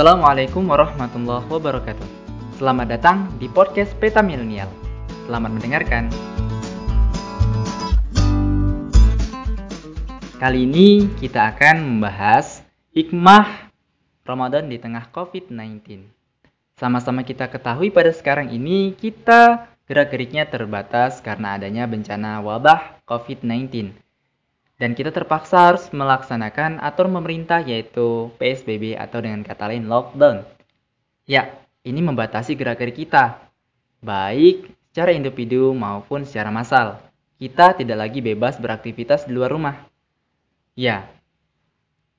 Assalamualaikum warahmatullahi wabarakatuh. Selamat datang di podcast Peta Milenial. Selamat mendengarkan. Kali ini kita akan membahas hikmah Ramadan di tengah COVID-19. Sama-sama kita ketahui pada sekarang ini kita gerak-geriknya terbatas karena adanya bencana wabah COVID-19 dan kita terpaksa harus melaksanakan aturan pemerintah yaitu PSBB atau dengan kata lain lockdown. Ya, ini membatasi gerak-gerik kita, baik secara individu maupun secara massal. Kita tidak lagi bebas beraktivitas di luar rumah. Ya,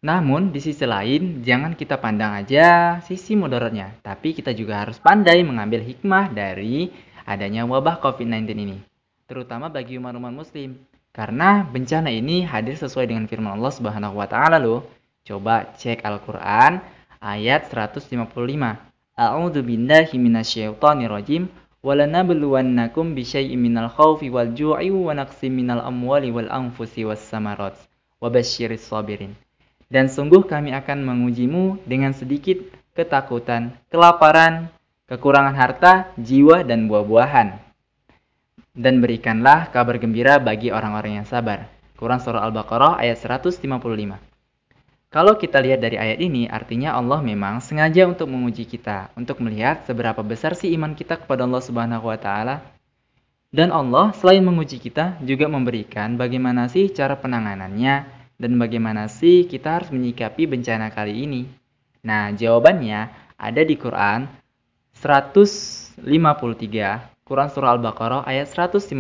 namun di sisi lain jangan kita pandang aja sisi mudaratnya, tapi kita juga harus pandai mengambil hikmah dari adanya wabah COVID-19 ini, terutama bagi umat-umat muslim karena bencana ini hadir sesuai dengan firman Allah Subhanahu wa taala loh. Coba cek Al-Qur'an ayat 155. A'udzu billahi minasyaitonir rajim. Walanabluwannakum bisyai'im minal khaufi wal ju'i wa naqsim minal amwali wal anfusi was samarat. Wabasyiris sabirin. Dan sungguh kami akan mengujimu dengan sedikit ketakutan, kelaparan, kekurangan harta, jiwa dan buah-buahan dan berikanlah kabar gembira bagi orang-orang yang sabar. Quran Surah Al-Baqarah ayat 155. Kalau kita lihat dari ayat ini, artinya Allah memang sengaja untuk menguji kita, untuk melihat seberapa besar sih iman kita kepada Allah Subhanahu wa taala. Dan Allah selain menguji kita juga memberikan bagaimana sih cara penanganannya dan bagaimana sih kita harus menyikapi bencana kali ini. Nah, jawabannya ada di Quran 153 Quran Surah Al-Baqarah ayat 153.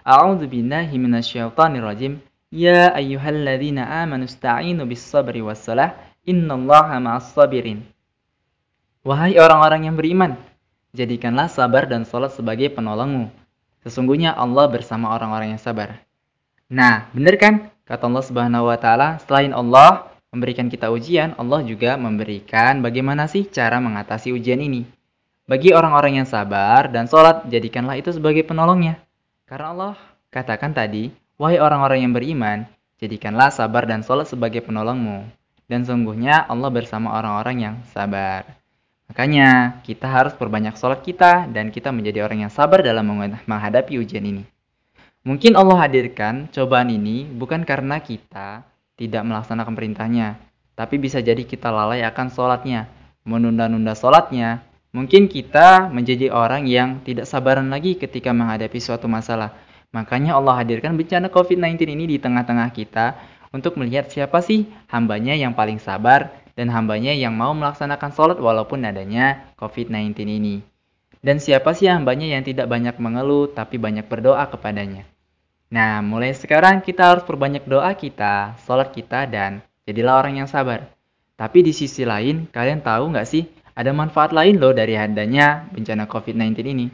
A'udzu billahi minasyaitonir rajim. Ya ayyuhalladzina amanu ista'inu bis-sabri was-salah. Innallaha ma'as sabirin. Wahai orang-orang yang beriman, jadikanlah sabar dan salat sebagai penolongmu. Sesungguhnya Allah bersama orang-orang yang sabar. Nah, benar kan? Kata Allah Subhanahu wa taala, selain Allah memberikan kita ujian, Allah juga memberikan bagaimana sih cara mengatasi ujian ini. Bagi orang-orang yang sabar dan sholat, jadikanlah itu sebagai penolongnya. Karena Allah katakan tadi, wahai orang-orang yang beriman, jadikanlah sabar dan sholat sebagai penolongmu. Dan sungguhnya Allah bersama orang-orang yang sabar. Makanya kita harus perbanyak sholat kita dan kita menjadi orang yang sabar dalam menghadapi ujian ini. Mungkin Allah hadirkan cobaan ini bukan karena kita tidak melaksanakan perintahnya, tapi bisa jadi kita lalai akan sholatnya, menunda-nunda sholatnya, Mungkin kita menjadi orang yang tidak sabaran lagi ketika menghadapi suatu masalah. Makanya Allah hadirkan bencana COVID-19 ini di tengah-tengah kita untuk melihat siapa sih hambanya yang paling sabar dan hambanya yang mau melaksanakan sholat walaupun adanya COVID-19 ini. Dan siapa sih hambanya yang tidak banyak mengeluh tapi banyak berdoa kepadanya. Nah, mulai sekarang kita harus perbanyak doa kita, sholat kita, dan jadilah orang yang sabar. Tapi di sisi lain, kalian tahu nggak sih ada manfaat lain loh dari adanya bencana COVID-19 ini.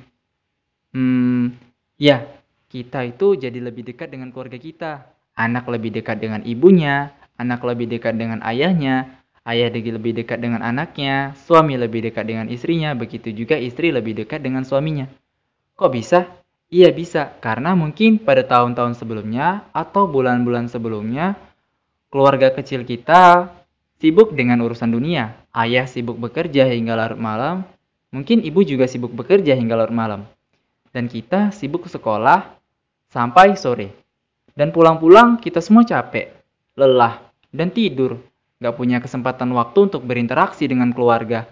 Hmm, ya, kita itu jadi lebih dekat dengan keluarga kita. Anak lebih dekat dengan ibunya, anak lebih dekat dengan ayahnya, ayah lebih dekat dengan anaknya, suami lebih dekat dengan istrinya, begitu juga istri lebih dekat dengan suaminya. Kok bisa? Iya bisa, karena mungkin pada tahun-tahun sebelumnya atau bulan-bulan sebelumnya, keluarga kecil kita sibuk dengan urusan dunia, Ayah sibuk bekerja hingga larut malam, mungkin ibu juga sibuk bekerja hingga larut malam. Dan kita sibuk sekolah sampai sore. Dan pulang-pulang kita semua capek, lelah, dan tidur. Gak punya kesempatan waktu untuk berinteraksi dengan keluarga.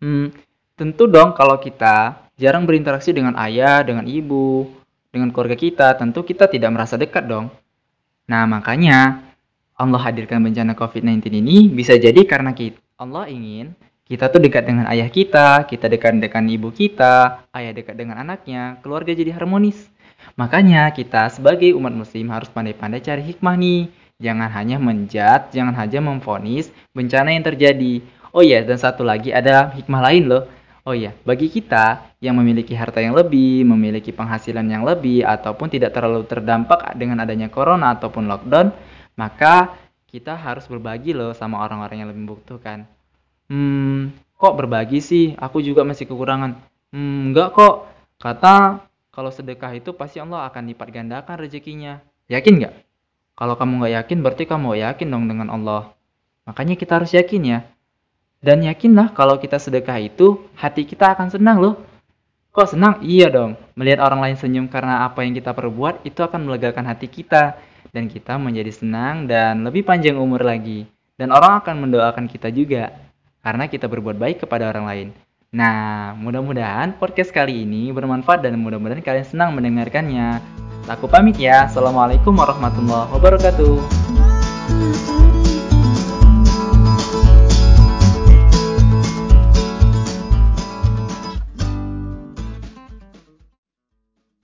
Hmm, tentu dong kalau kita jarang berinteraksi dengan ayah, dengan ibu, dengan keluarga kita, tentu kita tidak merasa dekat dong. Nah, makanya Allah hadirkan bencana COVID-19 ini bisa jadi karena kita Allah ingin kita tuh dekat dengan ayah kita, kita dekat dengan ibu kita, ayah dekat dengan anaknya, keluarga jadi harmonis. Makanya kita sebagai umat muslim harus pandai-pandai cari hikmah nih. Jangan hanya menjat, jangan hanya memfonis bencana yang terjadi. Oh iya, dan satu lagi ada hikmah lain loh. Oh iya, bagi kita yang memiliki harta yang lebih, memiliki penghasilan yang lebih, ataupun tidak terlalu terdampak dengan adanya corona ataupun lockdown, maka kita harus berbagi loh sama orang-orang yang lebih membutuhkan. Hmm, kok berbagi sih? Aku juga masih kekurangan. Hmm, enggak kok. Kata kalau sedekah itu pasti Allah akan lipat gandakan rezekinya. Yakin nggak? Kalau kamu nggak yakin berarti kamu yakin dong dengan Allah. Makanya kita harus yakin ya. Dan yakinlah kalau kita sedekah itu, hati kita akan senang loh. Kok senang? Iya dong. Melihat orang lain senyum karena apa yang kita perbuat, itu akan melegakan hati kita. Dan kita menjadi senang dan lebih panjang umur lagi. Dan orang akan mendoakan kita juga. Karena kita berbuat baik kepada orang lain. Nah, mudah-mudahan podcast kali ini bermanfaat dan mudah-mudahan kalian senang mendengarkannya. Aku pamit ya. Assalamualaikum warahmatullahi wabarakatuh.